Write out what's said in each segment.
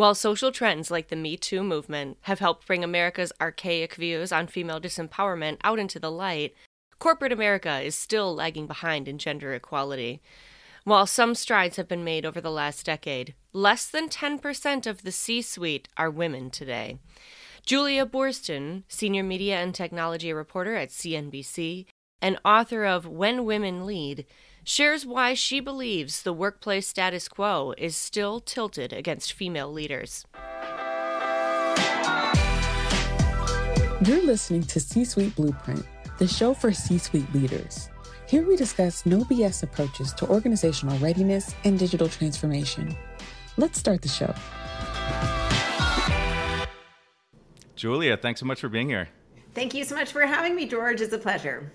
While social trends like the Me Too movement have helped bring America's archaic views on female disempowerment out into the light, corporate America is still lagging behind in gender equality. While some strides have been made over the last decade, less than 10% of the C suite are women today. Julia Boorstin, senior media and technology reporter at CNBC and author of When Women Lead, shares why she believes the workplace status quo is still tilted against female leaders. You're listening to C Suite Blueprint, the show for C suite leaders. Here we discuss no BS approaches to organizational readiness and digital transformation. Let's start the show. Julia, thanks so much for being here. Thank you so much for having me, George. It's a pleasure.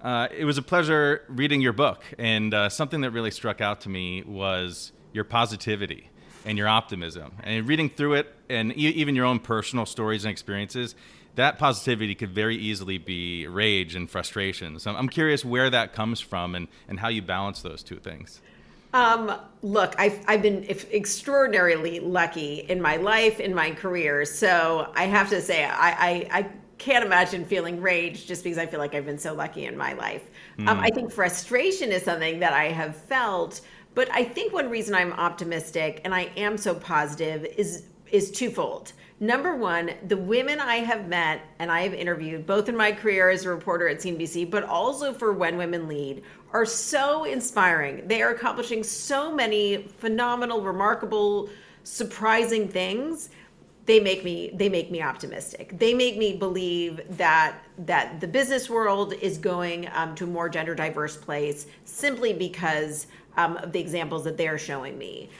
Uh, it was a pleasure reading your book, and uh, something that really struck out to me was your positivity and your optimism. And reading through it, and e- even your own personal stories and experiences, that positivity could very easily be rage and frustration. So I'm curious where that comes from and, and how you balance those two things. Um, look, I've, I've been extraordinarily lucky in my life, in my career. So I have to say, I, I, I can't imagine feeling rage just because I feel like I've been so lucky in my life. Mm. Um, I think frustration is something that I have felt, but I think one reason I'm optimistic and I am so positive is is twofold. Number one, the women I have met and I have interviewed, both in my career as a reporter at CNBC, but also for When Women Lead, are so inspiring. They are accomplishing so many phenomenal, remarkable, surprising things they make me they make me optimistic. They make me believe that that the business world is going um, to a more gender diverse place simply because um, of the examples that they're showing me.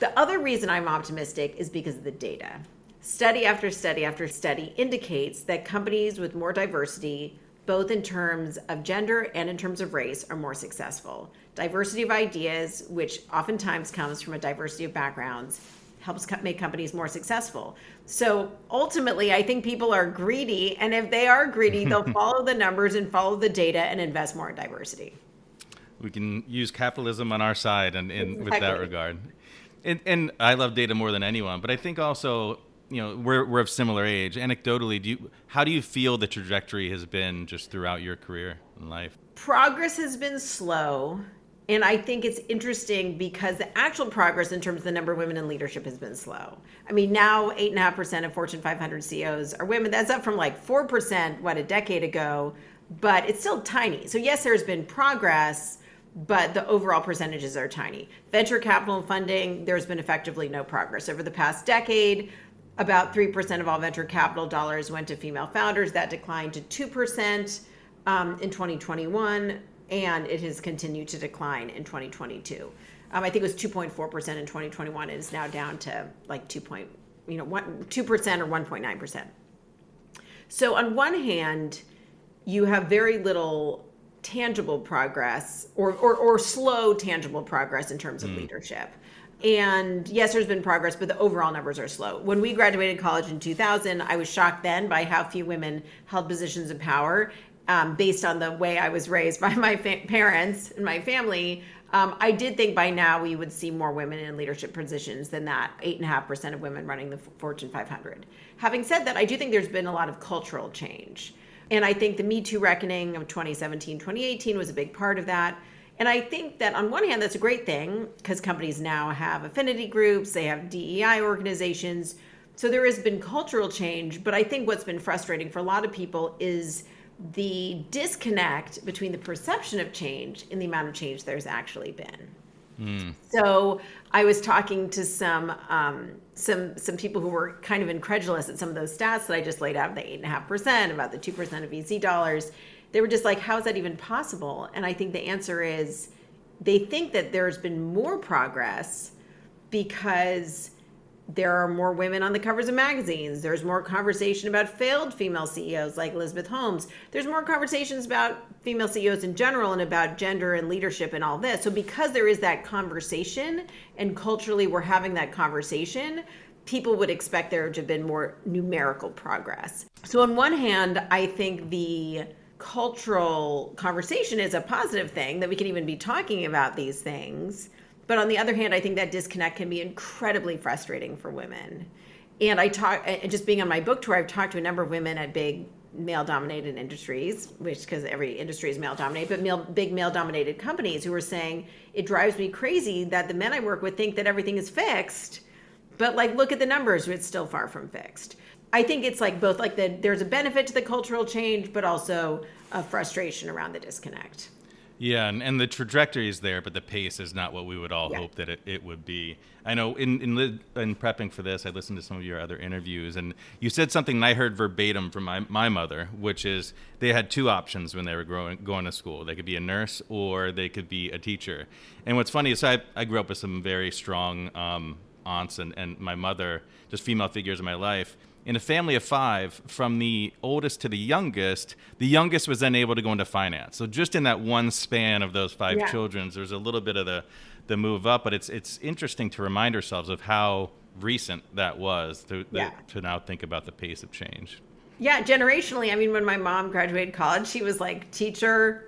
The other reason i'm optimistic is because of the data. Study after study after study indicates that companies with more diversity both in terms of gender and in terms of race are more successful. Diversity of ideas which oftentimes comes from a diversity of backgrounds helps make companies more successful. So ultimately, I think people are greedy. And if they are greedy, they'll follow the numbers and follow the data and invest more in diversity. We can use capitalism on our side and, and exactly. with that regard. And, and I love data more than anyone, but I think also you know we're, we're of similar age anecdotally do you how do you feel the trajectory has been just throughout your career and life progress has been slow and I think it's interesting because the actual progress in terms of the number of women in leadership has been slow. I mean, now 8.5% of Fortune 500 CEOs are women. That's up from like 4%, what, a decade ago, but it's still tiny. So, yes, there's been progress, but the overall percentages are tiny. Venture capital funding, there's been effectively no progress. Over the past decade, about 3% of all venture capital dollars went to female founders. That declined to 2% um, in 2021 and it has continued to decline in 2022. Um, I think it was 2.4% in 2021. It is now down to like 2. Point, you know, 1, 2% or 1.9%. So on one hand, you have very little tangible progress or, or, or slow tangible progress in terms of mm. leadership. And yes, there's been progress, but the overall numbers are slow. When we graduated college in 2000, I was shocked then by how few women held positions of power um, based on the way I was raised by my fa- parents and my family, um, I did think by now we would see more women in leadership positions than that 8.5% of women running the Fortune 500. Having said that, I do think there's been a lot of cultural change. And I think the Me Too reckoning of 2017, 2018 was a big part of that. And I think that on one hand, that's a great thing because companies now have affinity groups, they have DEI organizations. So there has been cultural change. But I think what's been frustrating for a lot of people is the disconnect between the perception of change and the amount of change there's actually been. Mm. So I was talking to some um, some some people who were kind of incredulous at some of those stats that I just laid out, the eight and a half percent, about the two percent of VC dollars. They were just like, "How is that even possible?" And I think the answer is they think that there's been more progress because there are more women on the covers of magazines. There's more conversation about failed female CEOs like Elizabeth Holmes. There's more conversations about female CEOs in general and about gender and leadership and all this. So, because there is that conversation and culturally we're having that conversation, people would expect there to have been more numerical progress. So, on one hand, I think the cultural conversation is a positive thing that we can even be talking about these things But on the other hand, I think that disconnect can be incredibly frustrating for women. And I talk, just being on my book tour, I've talked to a number of women at big male dominated industries, which because every industry is male dominated, but male, big male dominated companies who are saying it drives me crazy that the men I work with think that everything is fixed, but like look at the numbers, it's still far from fixed. I think it's like both like the there's a benefit to the cultural change, but also a frustration around the disconnect. Yeah, and, and the trajectory is there, but the pace is not what we would all yeah. hope that it, it would be. I know in, in in prepping for this, I listened to some of your other interviews, and you said something I heard verbatim from my, my mother, which is they had two options when they were growing, going to school. They could be a nurse or they could be a teacher. And what's funny is I, I grew up with some very strong um, aunts and, and my mother, just female figures in my life in a family of five, from the oldest to the youngest, the youngest was then able to go into finance. So just in that one span of those five yeah. children, there's a little bit of the the move up. But it's it's interesting to remind ourselves of how recent that was to yeah. to now think about the pace of change. Yeah, generationally. I mean, when my mom graduated college, she was like teacher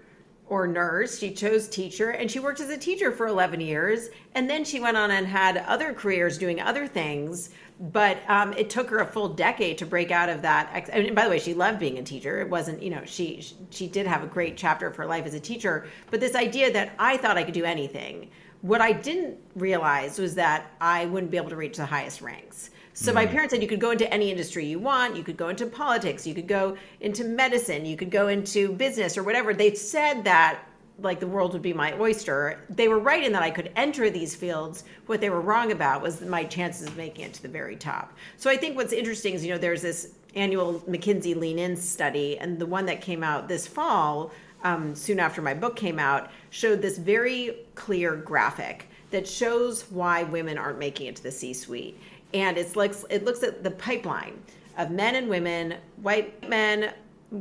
or nurse. She chose teacher and she worked as a teacher for 11 years. And then she went on and had other careers doing other things but um, it took her a full decade to break out of that. And by the way, she loved being a teacher. It wasn't, you know, she she did have a great chapter of her life as a teacher. But this idea that I thought I could do anything, what I didn't realize was that I wouldn't be able to reach the highest ranks. So my mm. parents said you could go into any industry you want. You could go into politics. You could go into medicine. You could go into business or whatever. They said that like the world would be my oyster. They were right in that I could enter these fields. What they were wrong about was my chances of making it to the very top. So I think what's interesting is, you know, there's this annual McKinsey Lean In study, and the one that came out this fall, um, soon after my book came out, showed this very clear graphic that shows why women aren't making it to the C-suite. And it's like it looks at the pipeline of men and women, white men,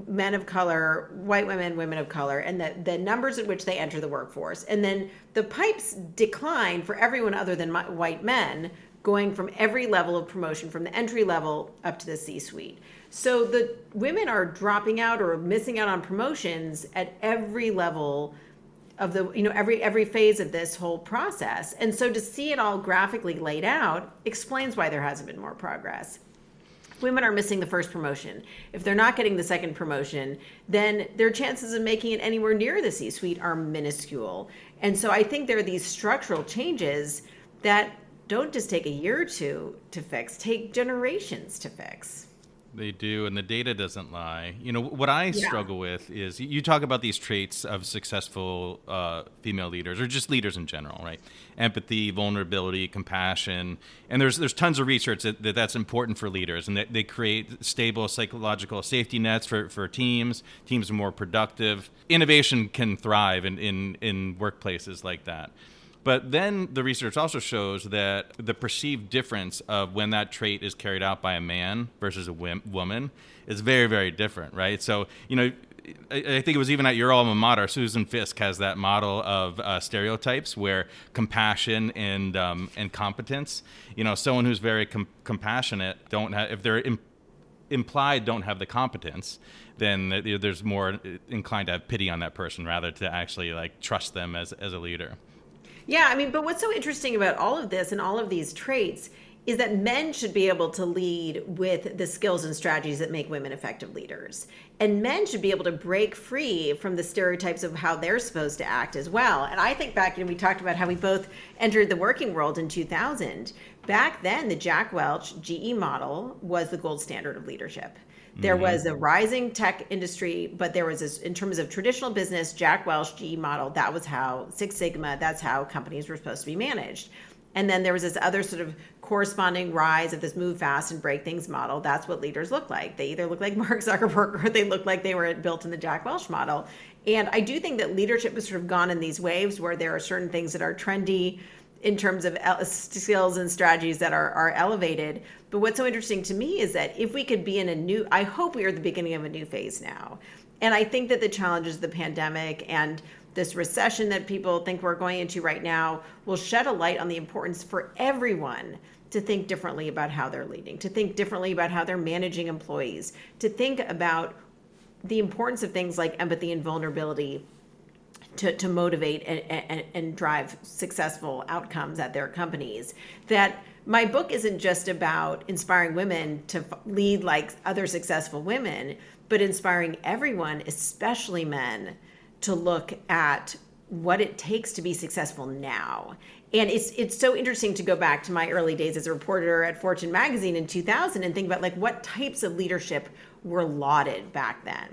men of color, white women, women of color, and the, the numbers at which they enter the workforce. And then the pipes decline for everyone other than my, white men, going from every level of promotion, from the entry level up to the C suite. So the women are dropping out or missing out on promotions at every level of the you know every every phase of this whole process and so to see it all graphically laid out explains why there hasn't been more progress women are missing the first promotion. If they're not getting the second promotion, then their chances of making it anywhere near the C suite are minuscule. And so I think there are these structural changes that don't just take a year or two to fix, take generations to fix. They do, and the data doesn't lie. You know, what I yeah. struggle with is you talk about these traits of successful uh, female leaders, or just leaders in general, right? Empathy, vulnerability, compassion, and there's there's tons of research that, that that's important for leaders, and that they create stable psychological safety nets for, for teams. Teams are more productive. Innovation can thrive in, in, in workplaces like that. But then the research also shows that the perceived difference of when that trait is carried out by a man versus a woman is very, very different, right? So, you know, I think it was even at your alma mater, Susan Fiske has that model of uh, stereotypes where compassion and um, and competence. You know, someone who's very com- compassionate don't have if they're Im- implied don't have the competence, then there's more inclined to have pity on that person rather to actually like trust them as as a leader. Yeah, I mean, but what's so interesting about all of this and all of these traits is that men should be able to lead with the skills and strategies that make women effective leaders. And men should be able to break free from the stereotypes of how they're supposed to act as well. And I think back, you know, we talked about how we both entered the working world in 2000. Back then, the Jack Welch GE model was the gold standard of leadership. There mm-hmm. was a rising tech industry, but there was this, in terms of traditional business, Jack Welch GE model, that was how Six Sigma, that's how companies were supposed to be managed. And then there was this other sort of corresponding rise of this move fast and break things model. That's what leaders look like. They either look like Mark Zuckerberg or they look like they were built in the Jack Welch model. And I do think that leadership has sort of gone in these waves where there are certain things that are trendy in terms of skills and strategies that are, are elevated. But what's so interesting to me is that if we could be in a new, I hope we are at the beginning of a new phase now. And I think that the challenges of the pandemic and this recession that people think we're going into right now will shed a light on the importance for everyone to think differently about how they're leading, to think differently about how they're managing employees, to think about the importance of things like empathy and vulnerability to, to motivate and, and, and drive successful outcomes at their companies. That my book isn't just about inspiring women to lead like other successful women, but inspiring everyone, especially men, to look at what it takes to be successful now. And it's it's so interesting to go back to my early days as a reporter at Fortune magazine in 2000 and think about like what types of leadership were lauded back then.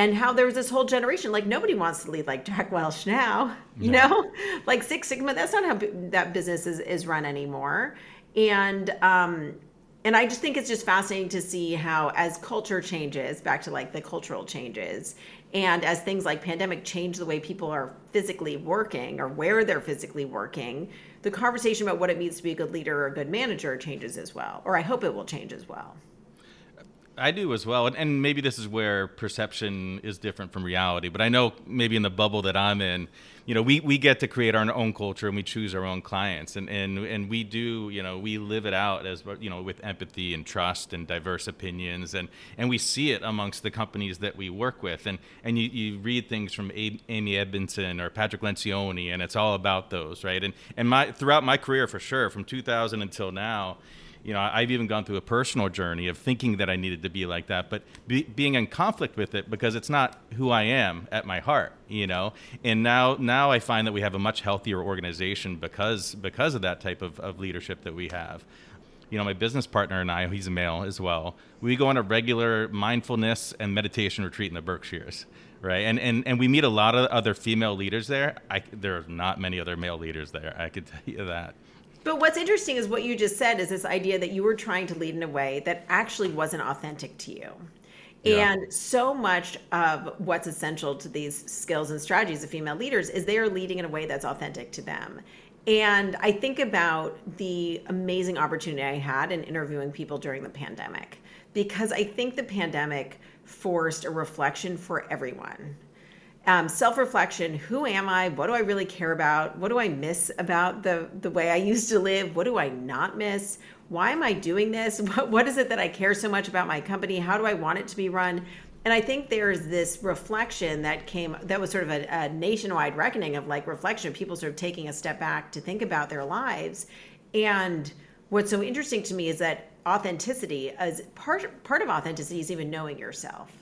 And how there was this whole generation like nobody wants to lead like Jack Welch now, you no. know? Like Six Sigma that's not how that business is is run anymore. And um and I just think it's just fascinating to see how as culture changes back to like the cultural changes and as things like pandemic change the way people are physically working or where they're physically working, the conversation about what it means to be a good leader or a good manager changes as well. Or I hope it will change as well. I do as well. And, and maybe this is where perception is different from reality. But I know maybe in the bubble that I'm in, you know, we, we get to create our own culture and we choose our own clients. And, and, and we do, you know, we live it out as, you know, with empathy and trust and diverse opinions. And, and we see it amongst the companies that we work with. And, and you, you read things from Amy Edmondson or Patrick Lencioni, and it's all about those, right? And, and my, throughout my career, for sure, from 2000 until now, you know, I've even gone through a personal journey of thinking that I needed to be like that, but be, being in conflict with it because it's not who I am at my heart, you know. And now, now I find that we have a much healthier organization because because of that type of, of leadership that we have. You know, my business partner and I, he's a male as well. We go on a regular mindfulness and meditation retreat in the Berkshires right? And, and and we meet a lot of other female leaders there. I, there are not many other male leaders there. I could tell you that. But what's interesting is what you just said is this idea that you were trying to lead in a way that actually wasn't authentic to you. Yeah. And so much of what's essential to these skills and strategies of female leaders is they are leading in a way that's authentic to them. And I think about the amazing opportunity I had in interviewing people during the pandemic because I think the pandemic forced a reflection for everyone um, self-reflection who am i? What do i really care about? What do i miss about the the way i used to live? What do i not miss? Why am i doing this? What, what is it that i care so much about my company? How do i want it to be run? And i think there's this reflection that came that was sort of a, a nationwide reckoning of like reflection people sort of taking a step back to think about their lives. And what's so interesting to me is that authenticity as part part of authenticity is even knowing yourself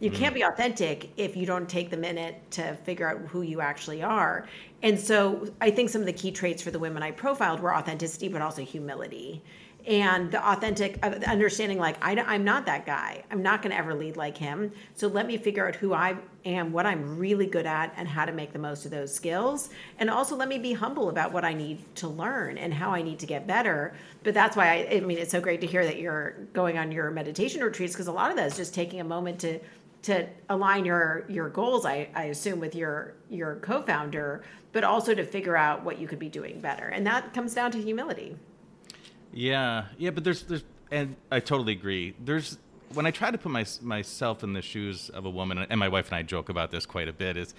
you can't be authentic if you don't take the minute to figure out who you actually are. And so I think some of the key traits for the women I profiled were authenticity, but also humility. And the authentic uh, understanding, like, I, I'm not that guy. I'm not going to ever lead like him. So let me figure out who I am, what I'm really good at, and how to make the most of those skills. And also let me be humble about what I need to learn and how I need to get better. But that's why I, I mean, it's so great to hear that you're going on your meditation retreats because a lot of that is just taking a moment to to align your your goals I, I assume with your your co-founder but also to figure out what you could be doing better. And that comes down to humility. Yeah. Yeah but there's there's and i totally agree. There's when i try to put my, myself in the shoes of a woman and my wife and i joke about this quite a bit is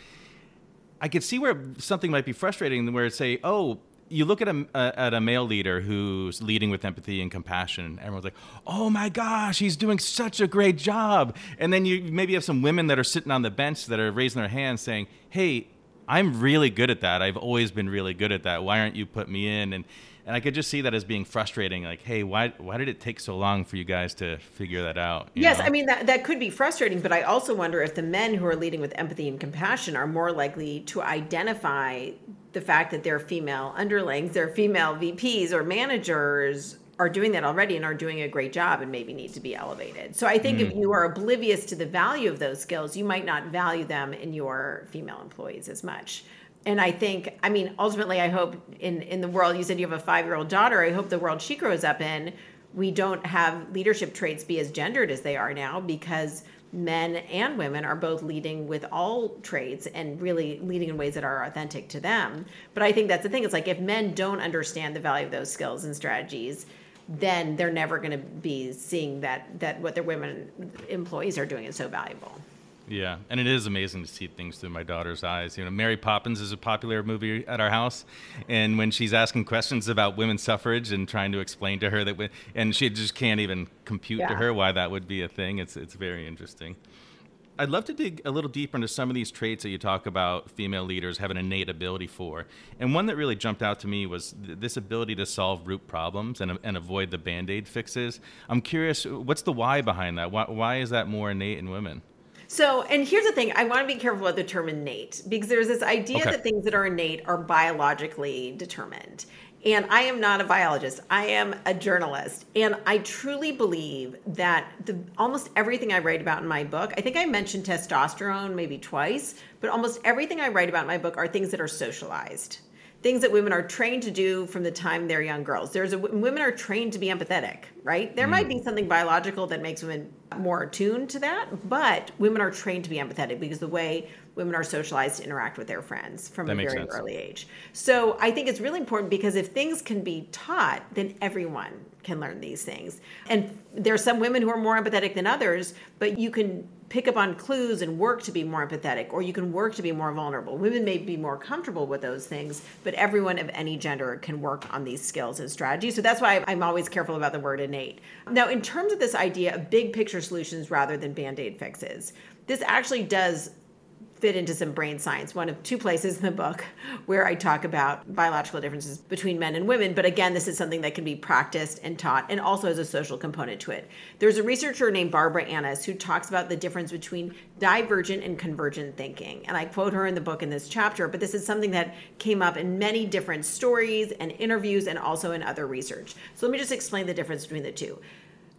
i could see where something might be frustrating where say oh you look at a at a male leader who's leading with empathy and compassion. Everyone's like, "Oh my gosh, he's doing such a great job." And then you maybe have some women that are sitting on the bench that are raising their hands saying, "Hey, I'm really good at that. I've always been really good at that. Why aren't you put me in?" And and I could just see that as being frustrating. Like, hey, why why did it take so long for you guys to figure that out? yes, know? I mean that that could be frustrating, but I also wonder if the men who are leading with empathy and compassion are more likely to identify the fact that they're female underlings, they're female VPs or managers are doing that already and are doing a great job and maybe need to be elevated. So I think mm. if you are oblivious to the value of those skills, you might not value them in your female employees as much and I think, I mean, ultimately, I hope in in the world you said you have a five year old daughter. I hope the world she grows up in, we don't have leadership traits be as gendered as they are now because men and women are both leading with all traits and really leading in ways that are authentic to them. But I think that's the thing. It's like if men don't understand the value of those skills and strategies, then they're never going to be seeing that that what their women employees are doing is so valuable. Yeah, and it is amazing to see things through my daughter's eyes. You know, Mary Poppins is a popular movie at our house, and when she's asking questions about women's suffrage and trying to explain to her that, and she just can't even compute yeah. to her why that would be a thing. It's it's very interesting. I'd love to dig a little deeper into some of these traits that you talk about female leaders have an innate ability for. And one that really jumped out to me was th- this ability to solve root problems and, and avoid the band aid fixes. I'm curious, what's the why behind that? Why, why is that more innate in women? So, and here's the thing I want to be careful about the term innate because there's this idea Okay. that things that are innate are biologically determined. And I am not a biologist. I am a journalist. And I truly believe that the, almost everything I write about in my book, I think I mentioned testosterone maybe twice, but almost everything I write about in my book are things that are socialized. Things that women are trained to do from the time they're young girls. There's a women are trained to be empathetic, right? There might be mm. something biological that makes women more attuned to that, but women are trained to be empathetic because the way women are socialized to interact with their friends from That a very sense. early age. So I think it's really important because if things can be taught, then everyone can learn these things. And there are some women who are more empathetic than others, but you can pick up on clues and work to be more empathetic, or you can work to be more vulnerable. Women may be more comfortable with those things, but everyone of any gender can work on these skills and strategies. So that's why I'm always careful about the word innate. Now, in terms of this idea of big picture solutions rather than band aid fixes, this actually does fit into some brain science, one of two places in the book where I talk about biological differences between men and women. But again, this is something that can be practiced and taught and also has a social component to it. There's a researcher named Barbara Annis who talks about the difference between divergent and convergent thinking. And I quote her in the book in this chapter, but this is something that came up in many different stories and interviews and also in other research. So let me just explain the difference between the two.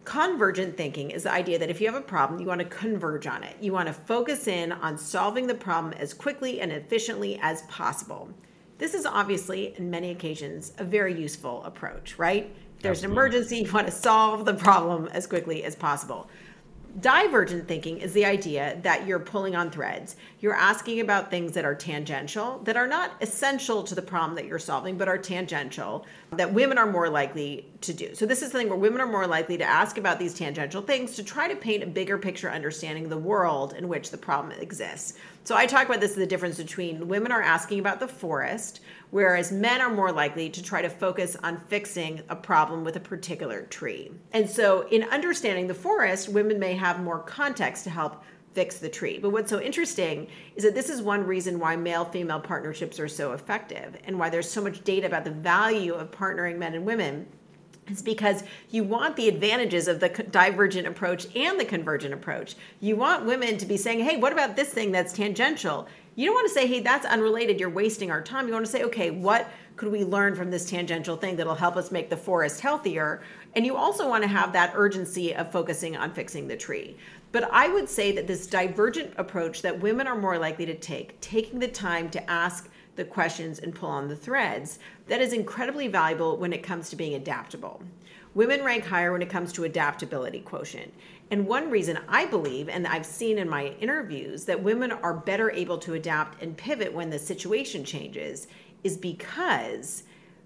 Convergent thinking is the idea that if you have a problem, you want to converge on it. You want to focus in on solving the problem as quickly and efficiently as possible. This is obviously, in many occasions, a very useful approach, right? If there's an emergency, you want to solve the problem as quickly as possible. Divergent thinking is the idea that you're pulling on threads. You're asking about things that are tangential, that are not essential to the problem that you're solving, but are tangential, that women are more likely to do. So, this is something where women are more likely to ask about these tangential things to try to paint a bigger picture understanding of the world in which the problem exists. So, I talk about this the difference between women are asking about the forest, whereas men are more likely to try to focus on fixing a problem with a particular tree. And so, in understanding the forest, women may have more context to help fix the tree. But what's so interesting is that this is one reason why male female partnerships are so effective and why there's so much data about the value of partnering men and women it's because you want the advantages of the divergent approach and the convergent approach. You want women to be saying, hey, what about this thing that's tangential? You don't want to say, hey, that's unrelated, you're wasting our time. You want to say, okay, what could we learn from this tangential thing that'll help us make the forest healthier? And you also want to have that urgency of focusing on fixing the tree. But I would say that this divergent approach that women are more likely to take, taking the time to ask the questions and pull on the threads, that is incredibly valuable when it comes to being adaptable. Women rank higher when it comes to adaptability quotient. And one reason I believe, and I've seen in my interviews, that women are better able to adapt and pivot when the situation changes is because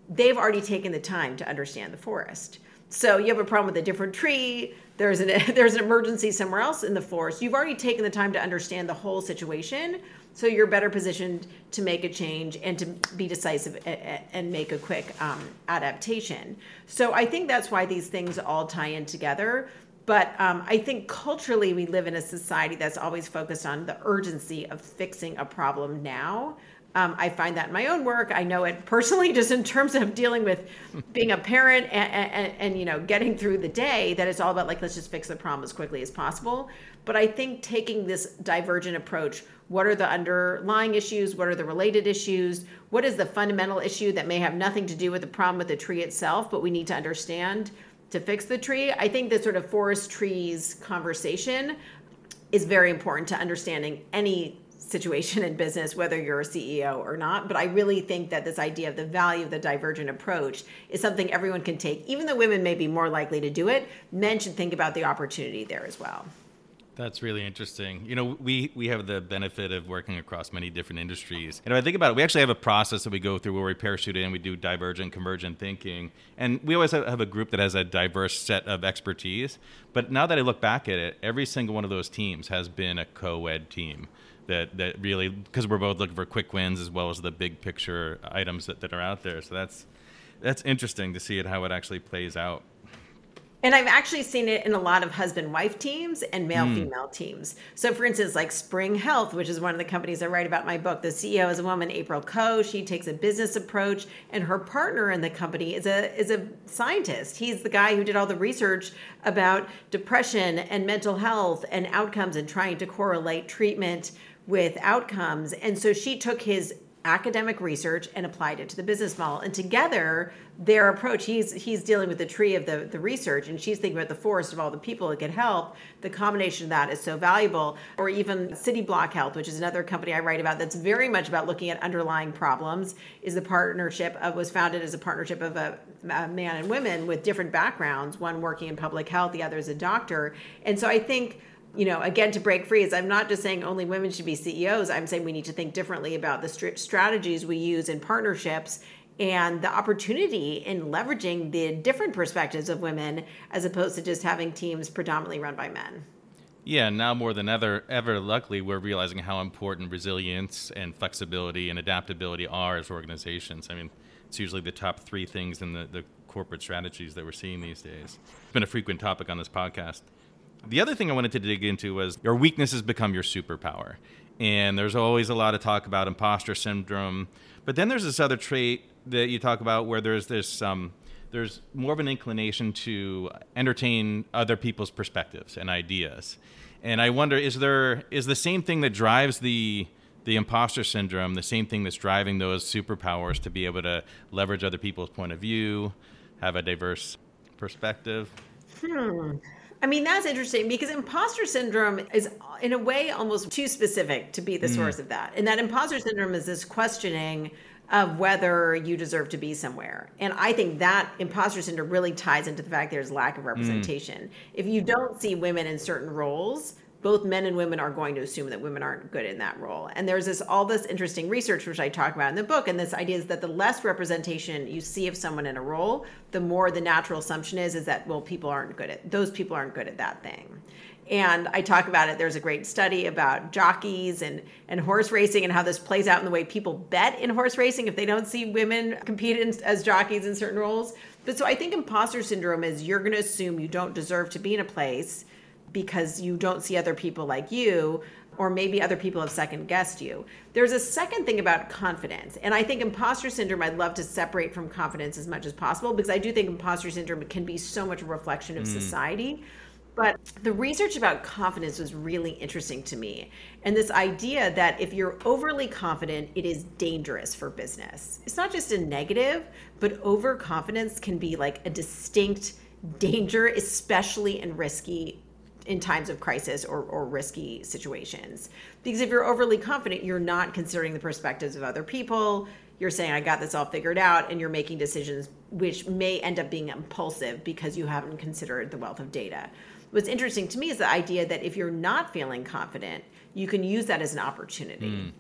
they've already taken the time to understand the forest. So you have a problem with a different tree, there's an there's an emergency somewhere else in the forest. You've already taken the time to understand the whole situation, so you're better positioned to make a change and to be decisive and make a quick um, adaptation. So I think that's why these things all tie in together. But um, I think culturally, we live in a society that's always focused on the urgency of fixing a problem now. Um, I find that in my own work. I know it personally, just in terms of dealing with being a parent and, and, and you know getting through the day. That it's all about like let's just fix the problem as quickly as possible. But I think taking this divergent approach, what are the underlying issues? What are the related issues? What is the fundamental issue that may have nothing to do with the problem with the tree itself, but we need to understand to fix the tree? I think the sort of forest trees conversation is very important to understanding any situation in business, whether you're a CEO or not. But I really think that this idea of the value of the divergent approach is something everyone can take. Even though women may be more likely to do it, men should think about the opportunity there as well. That's really interesting. You know, we we have the benefit of working across many different industries. And if I think about it, we actually have a process that we go through where we parachute in, we do divergent, convergent thinking. And we always have a group that has a diverse set of expertise. But now that I look back at it, every single one of those teams has been a co-ed team that, that really, because we're both looking for quick wins as well as the big picture items that, that are out there. So that's, that's interesting to see it, how it actually plays out. And I've actually seen it in a lot of husband wife teams and male hmm. female teams. So, for instance, like Spring Health, which is one of the companies I write about in my book, the CEO is a woman, April Koh. She takes a business approach, and her partner in the company is a is a scientist. He's the guy who did all the research about depression and mental health and outcomes and trying to correlate treatment with outcomes. And so she took his academic research and applied it to the business model. And together, their approach, he's he's dealing with the tree of the, the research and she's thinking about the forest of all the people that could help. The combination of that is so valuable. Or even Cityblock Health, which is another company I write about that's very much about looking at underlying problems, is the partnership of was founded as a partnership of a, a man and women with different backgrounds, one working in public health, the other is a doctor. And so I think you know, again, to break free is I'm not just saying only women should be CEOs. I'm saying we need to think differently about the st- strategies we use in partnerships and the opportunity in leveraging the different perspectives of women as opposed to just having teams predominantly run by men. Yeah, now more than ever, ever, luckily, we're realizing how important resilience and flexibility and adaptability are as organizations. I mean, it's usually the top three things in the, the corporate strategies that we're seeing these days. It's been a frequent topic on this podcast. The other thing I wanted to dig into was your weaknesses become your superpower. And there's always a lot of talk about imposter syndrome. But then there's this other trait that you talk about where there's this um, there's more of an inclination to entertain other people's perspectives and ideas. And I wonder, is there is the same thing that drives the the imposter syndrome the same thing that's driving those superpowers to be able to leverage other people's point of view, have a diverse perspective? Hmm. I mean, that's interesting because imposter syndrome is, in a way, almost too specific to be the mm. source of that. And that imposter syndrome is this questioning of whether you deserve to be somewhere. And I think that imposter syndrome really ties into the fact there's lack of mm. representation. Mm. If you don't see women in certain roles, both men and women are going to assume that women aren't good in that role. And there's this all this interesting research which I talk about in the book, and this idea is that the less representation you see of someone in a role, the more the natural assumption is is that well people aren't good at those people aren't good at that thing. And I talk about it. There's a great study about jockeys and, and horse racing and how this plays out in the way people bet in horse racing if they don't see women compete in, as jockeys in certain roles. But so I think imposter syndrome is you're going to assume you don't deserve to be in a place because you don't see other people like you or maybe other people have second guessed you. There's a second thing about confidence. And I think imposter syndrome, I'd love to separate from confidence as much as possible because I do think imposter syndrome can be so much a reflection of mm. society. But the research about confidence was really interesting to me. And this idea that if you're overly confident, it is dangerous for business. It's not just a negative, but overconfidence can be like a distinct danger, especially in risky in times of crisis or, or risky situations. Because if you're overly confident, you're not considering the perspectives of other people. You're saying, I got this all figured out, and you're making decisions which may end up being impulsive because you haven't considered the wealth of data. What's interesting to me is the idea that if you're not feeling confident, you can use that as an opportunity. Mm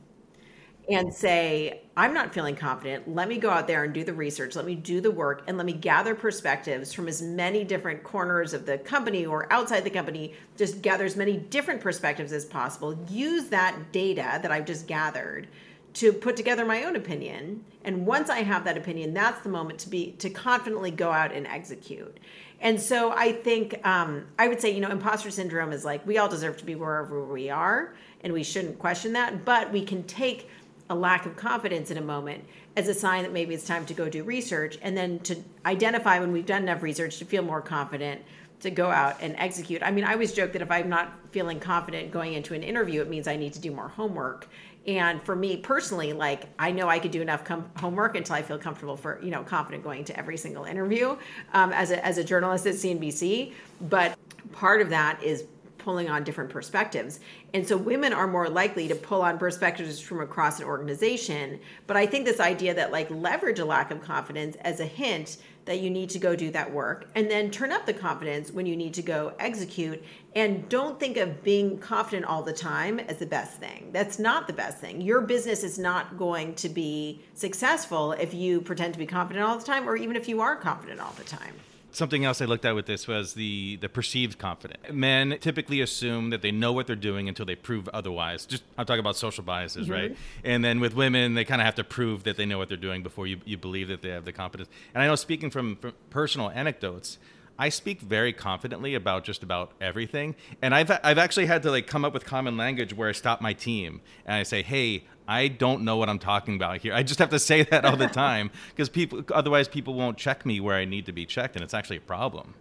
and say, I'm not feeling confident. Let me go out there and do the research. Let me do the work and let me gather perspectives from as many different corners of the company or outside the company. Just gather as many different perspectives as possible. Use that data that I've just gathered to put together my own opinion. And once I have that opinion, that's the moment to be to confidently go out and execute. And so I think um, I would say, you know, imposter syndrome is like we all deserve to be wherever we are, and we shouldn't question that. But we can take a lack of confidence in a moment as a sign that maybe it's time to go do research and then to identify when we've done enough research to feel more confident to go out and execute. I mean, I always joke that if I'm not feeling confident going into an interview, it means I need to do more homework. And for me personally, like I know I could do enough com- homework until I feel comfortable for you know confident going to every single interview um, as a as a journalist at CNBC. But part of that is pulling on different perspectives. And so women are more likely to pull on perspectives from across an organization. But I think this idea that like leverage a lack of confidence as a hint that you need to go do that work and then turn up the confidence when you need to go execute and don't think of being confident all the time as the best thing. That's not the best thing. Your business is not going to be successful if you pretend to be confident all the time or even if you are confident all the time something else I looked at with this was the the perceived confidence. Men typically assume that they know what they're doing until they prove otherwise. Just I'm talking about social biases, mm-hmm. right? And then with women, they kind of have to prove that they know what they're doing before you, you believe that they have the confidence. And I know speaking from, from personal anecdotes, I speak very confidently about just about everything, and I've I've actually had to like come up with common language where I stop my team and I say, "Hey, I don't know what I'm talking about here." I just have to say that all the time because people otherwise people won't check me where I need to be checked, and it's actually a problem.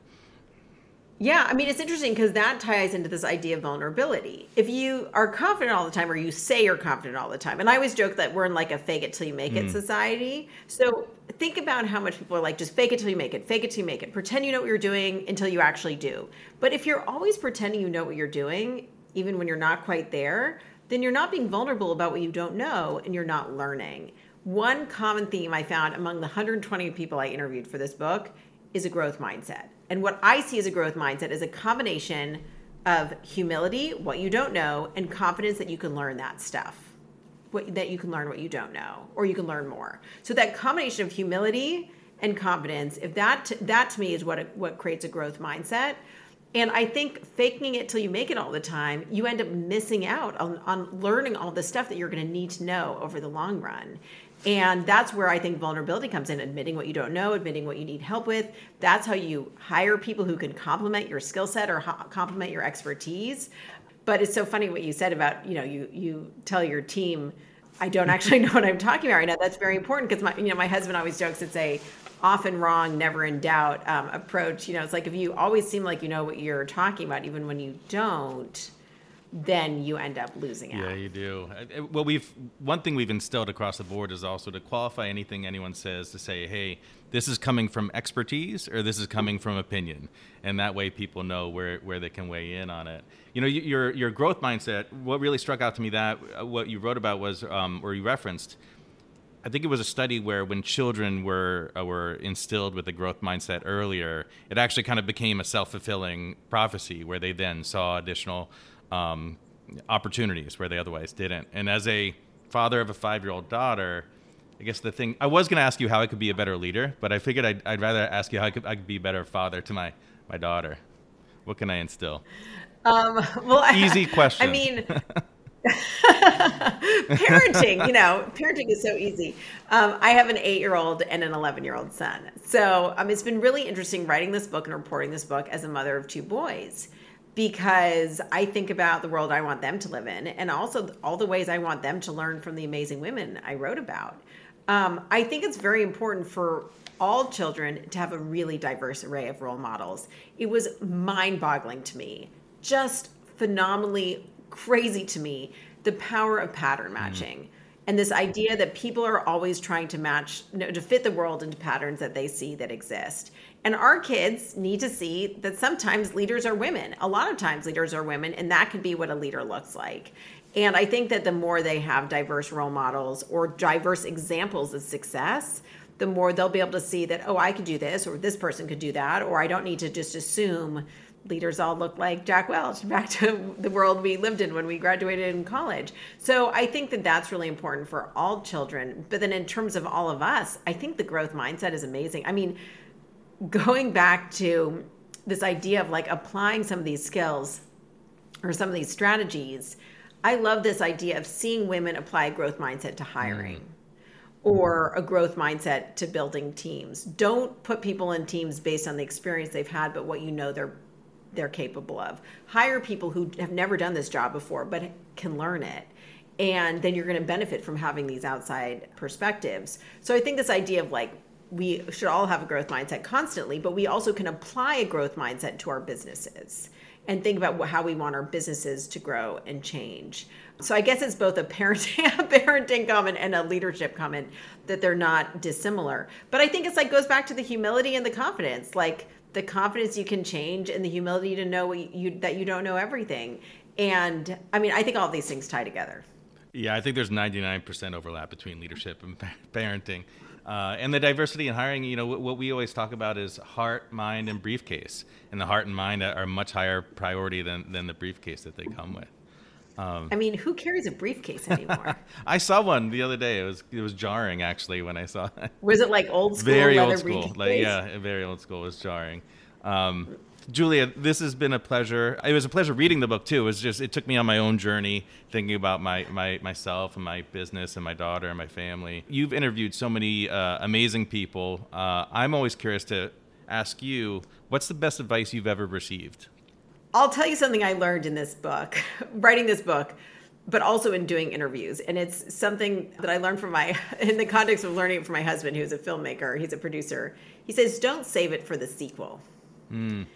Yeah, I mean, it's interesting because that ties into this idea of vulnerability. If you are confident all the time, or you say you're confident all the time, and I always joke that we're in like a fake it till you make it mm. society. So think about how much people are like, just fake it till you make it, fake it till you make it, pretend you know what you're doing until you actually do. But if you're always pretending you know what you're doing, even when you're not quite there, then you're not being vulnerable about what you don't know and you're not learning. One common theme I found among the 120 people I interviewed for this book is a growth mindset and what I see as a growth mindset is a combination of humility, what you don't know, and confidence that you can learn that stuff. What, that you can learn what you don't know, or you can learn more. So that combination of humility and confidence, if that that to me is what what creates a growth mindset. And I think faking it till you make it all the time, you end up missing out on, on learning all the stuff that you're going to need to know over the long run. And that's where I think vulnerability comes in admitting what you don't know, admitting what you need help with. That's how you hire people who can complement your skill set or complement your expertise. But it's so funny what you said about, you know, you you tell your team, I don't actually know what I'm talking about right now. That's very important because my you know, my husband always jokes it's a often wrong, never in doubt um, approach. You know, it's like if you always seem like you know what you're talking about, even when you don't, then you end up losing out. Yeah, you do. Well, we've one thing we've instilled across the board is also to qualify anything anyone says to say, "Hey, this is coming from expertise or this is coming from opinion," and that way people know where where they can weigh in on it. You know, your your growth mindset. What really struck out to me that uh, what you wrote about was, um, or you referenced. I think it was a study where when children were uh, were instilled with the growth mindset earlier, it actually kind of became a self fulfilling prophecy where they then saw additional um, opportunities where they otherwise didn't. And as a father of a five year old daughter, I guess the thing I was going to ask you how I could be a better leader, but I figured I'd, I'd rather ask you how I could, I could be a better father to my, my daughter. What can I instill? Um, well, easy question. I mean, parenting, you know, parenting is so easy. Um, I have an eight year old and an 11 year old son. So um, it's been really interesting writing this book and reporting this book as a mother of two boys because I think about the world I want them to live in and also all the ways I want them to learn from the amazing women I wrote about. Um, I think it's very important for all children to have a really diverse array of role models. It was mind boggling to me, just phenomenally crazy to me, the power of pattern mm. matching. Mm. And this idea that people are always trying to match, you know, to fit the world into patterns that they see that exist. And our kids need to see that sometimes leaders are women. A lot of times leaders are women, and that can be what a leader looks like. And I think that the more they have diverse role models or diverse examples of success, the more they'll be able to see that, oh, I could do this, or this person could do that, or I don't need to just assume leaders all look like Jack Welch back to the world we lived in when we graduated in college. So I think that that's really important for all children. But then in terms of all of us, I think the growth mindset is amazing. I mean, going back to this idea of like applying some of these skills or some of these strategies, I love this idea of seeing women apply a growth mindset to hiring. Mm. Or a growth mindset to building teams. Don't put people in teams based on the experience they've had, but what you know they're they're capable of. Hire people who have never done this job before, but can learn it and then you're going to benefit from having these outside perspectives. So I think this idea of like we should all have a growth mindset constantly, but we also can apply a growth mindset to our businesses and think about how we want our businesses to grow and change. So I guess it's both a parenting, a parenting comment and a leadership comment that they're not dissimilar. But I think it's like goes back to the humility and the confidence, like the confidence you can change and the humility to know you, that you don't know everything. And I mean, I think all these things tie together. Yeah, I think there's 99% overlap between leadership and parenting. Uh, and the diversity in hiring, you know, what, what, we always talk about is heart, mind, and briefcase. And the heart and mind are much higher priority than, than the briefcase that they come with. Um, I mean, who carries a briefcase anymore? I saw one the other day. It was it was jarring actually when I saw it. Was it like old school? Very old school. Briefcase? Like yeah, very old school. It was jarring. Um, Julia, this has been a pleasure. It was a pleasure reading the book too. It was just it took me on my own journey, thinking about my, my myself and my business and my daughter and my family. You've interviewed so many uh, amazing people. Uh, I'm always curious to ask you, what's the best advice you've ever received? I'll tell you something I learned in this book, writing this book, but also in doing interviews. And it's something that I learned from my, in the context of learning it from my husband, who's a filmmaker, he's a producer. He says, don't save it for the sequel. Mm.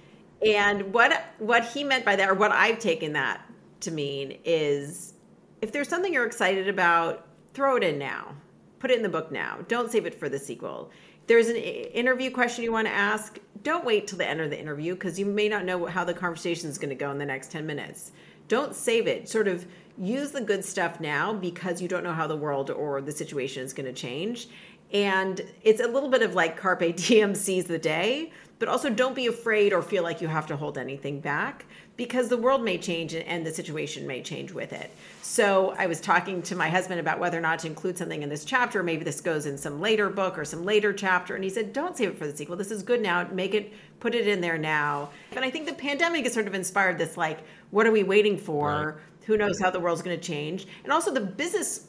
And what what he meant by that, or what I've taken that to mean, is if there's something you're excited about, throw it in now. Put it in the book now. Don't save it for the sequel there's an interview question you want to ask, don't wait till the end of the interview because you may not know how the conversation is going to go in the next 10 minutes. Don't save it. Sort of use the good stuff now because you don't know how the world or the situation is going to change. And it's a little bit of like Carpe Diem seize the day, but also don't be afraid or feel like you have to hold anything back because the world may change and the situation may change with it. So I was talking to my husband about whether or not to include something in this chapter. Maybe this goes in some later book or some later chapter. And he said, don't save it for the sequel. This is good now. Make it, put it in there now. And I think the pandemic has sort of inspired this like, what are we waiting for? Right. Who knows how the world's going to change? And also the business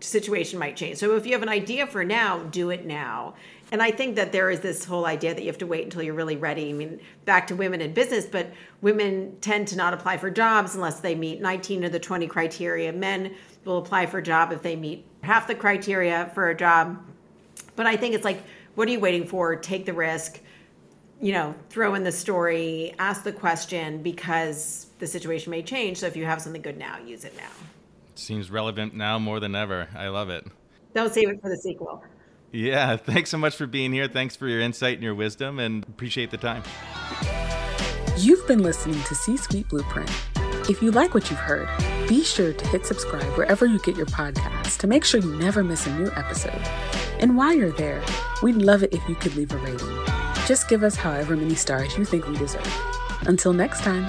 situation might change. So if you have an idea for now, do it now. And I think that there is this whole idea that you have to wait until you're really ready. I mean, back to women in business, but women tend to not apply for jobs unless they meet 19 of the 20 criteria. Men will apply for a job if they meet half the criteria for a job. But I think it's like, what are you waiting for? Take the risk, you know, throw in the story, ask the question because the situation may change. So if you have something good now, use it now. Seems relevant now more than ever. I love it. Don't save it for the sequel. Yeah, thanks so much for being here. Thanks for your insight and your wisdom, and appreciate the time. You've been listening to C Suite Blueprint. If you like what you've heard, be sure to hit subscribe wherever you get your podcasts to make sure you never miss a new episode. And while you're there, we'd love it if you could leave a rating. Just give us however many stars you think we deserve. Until next time.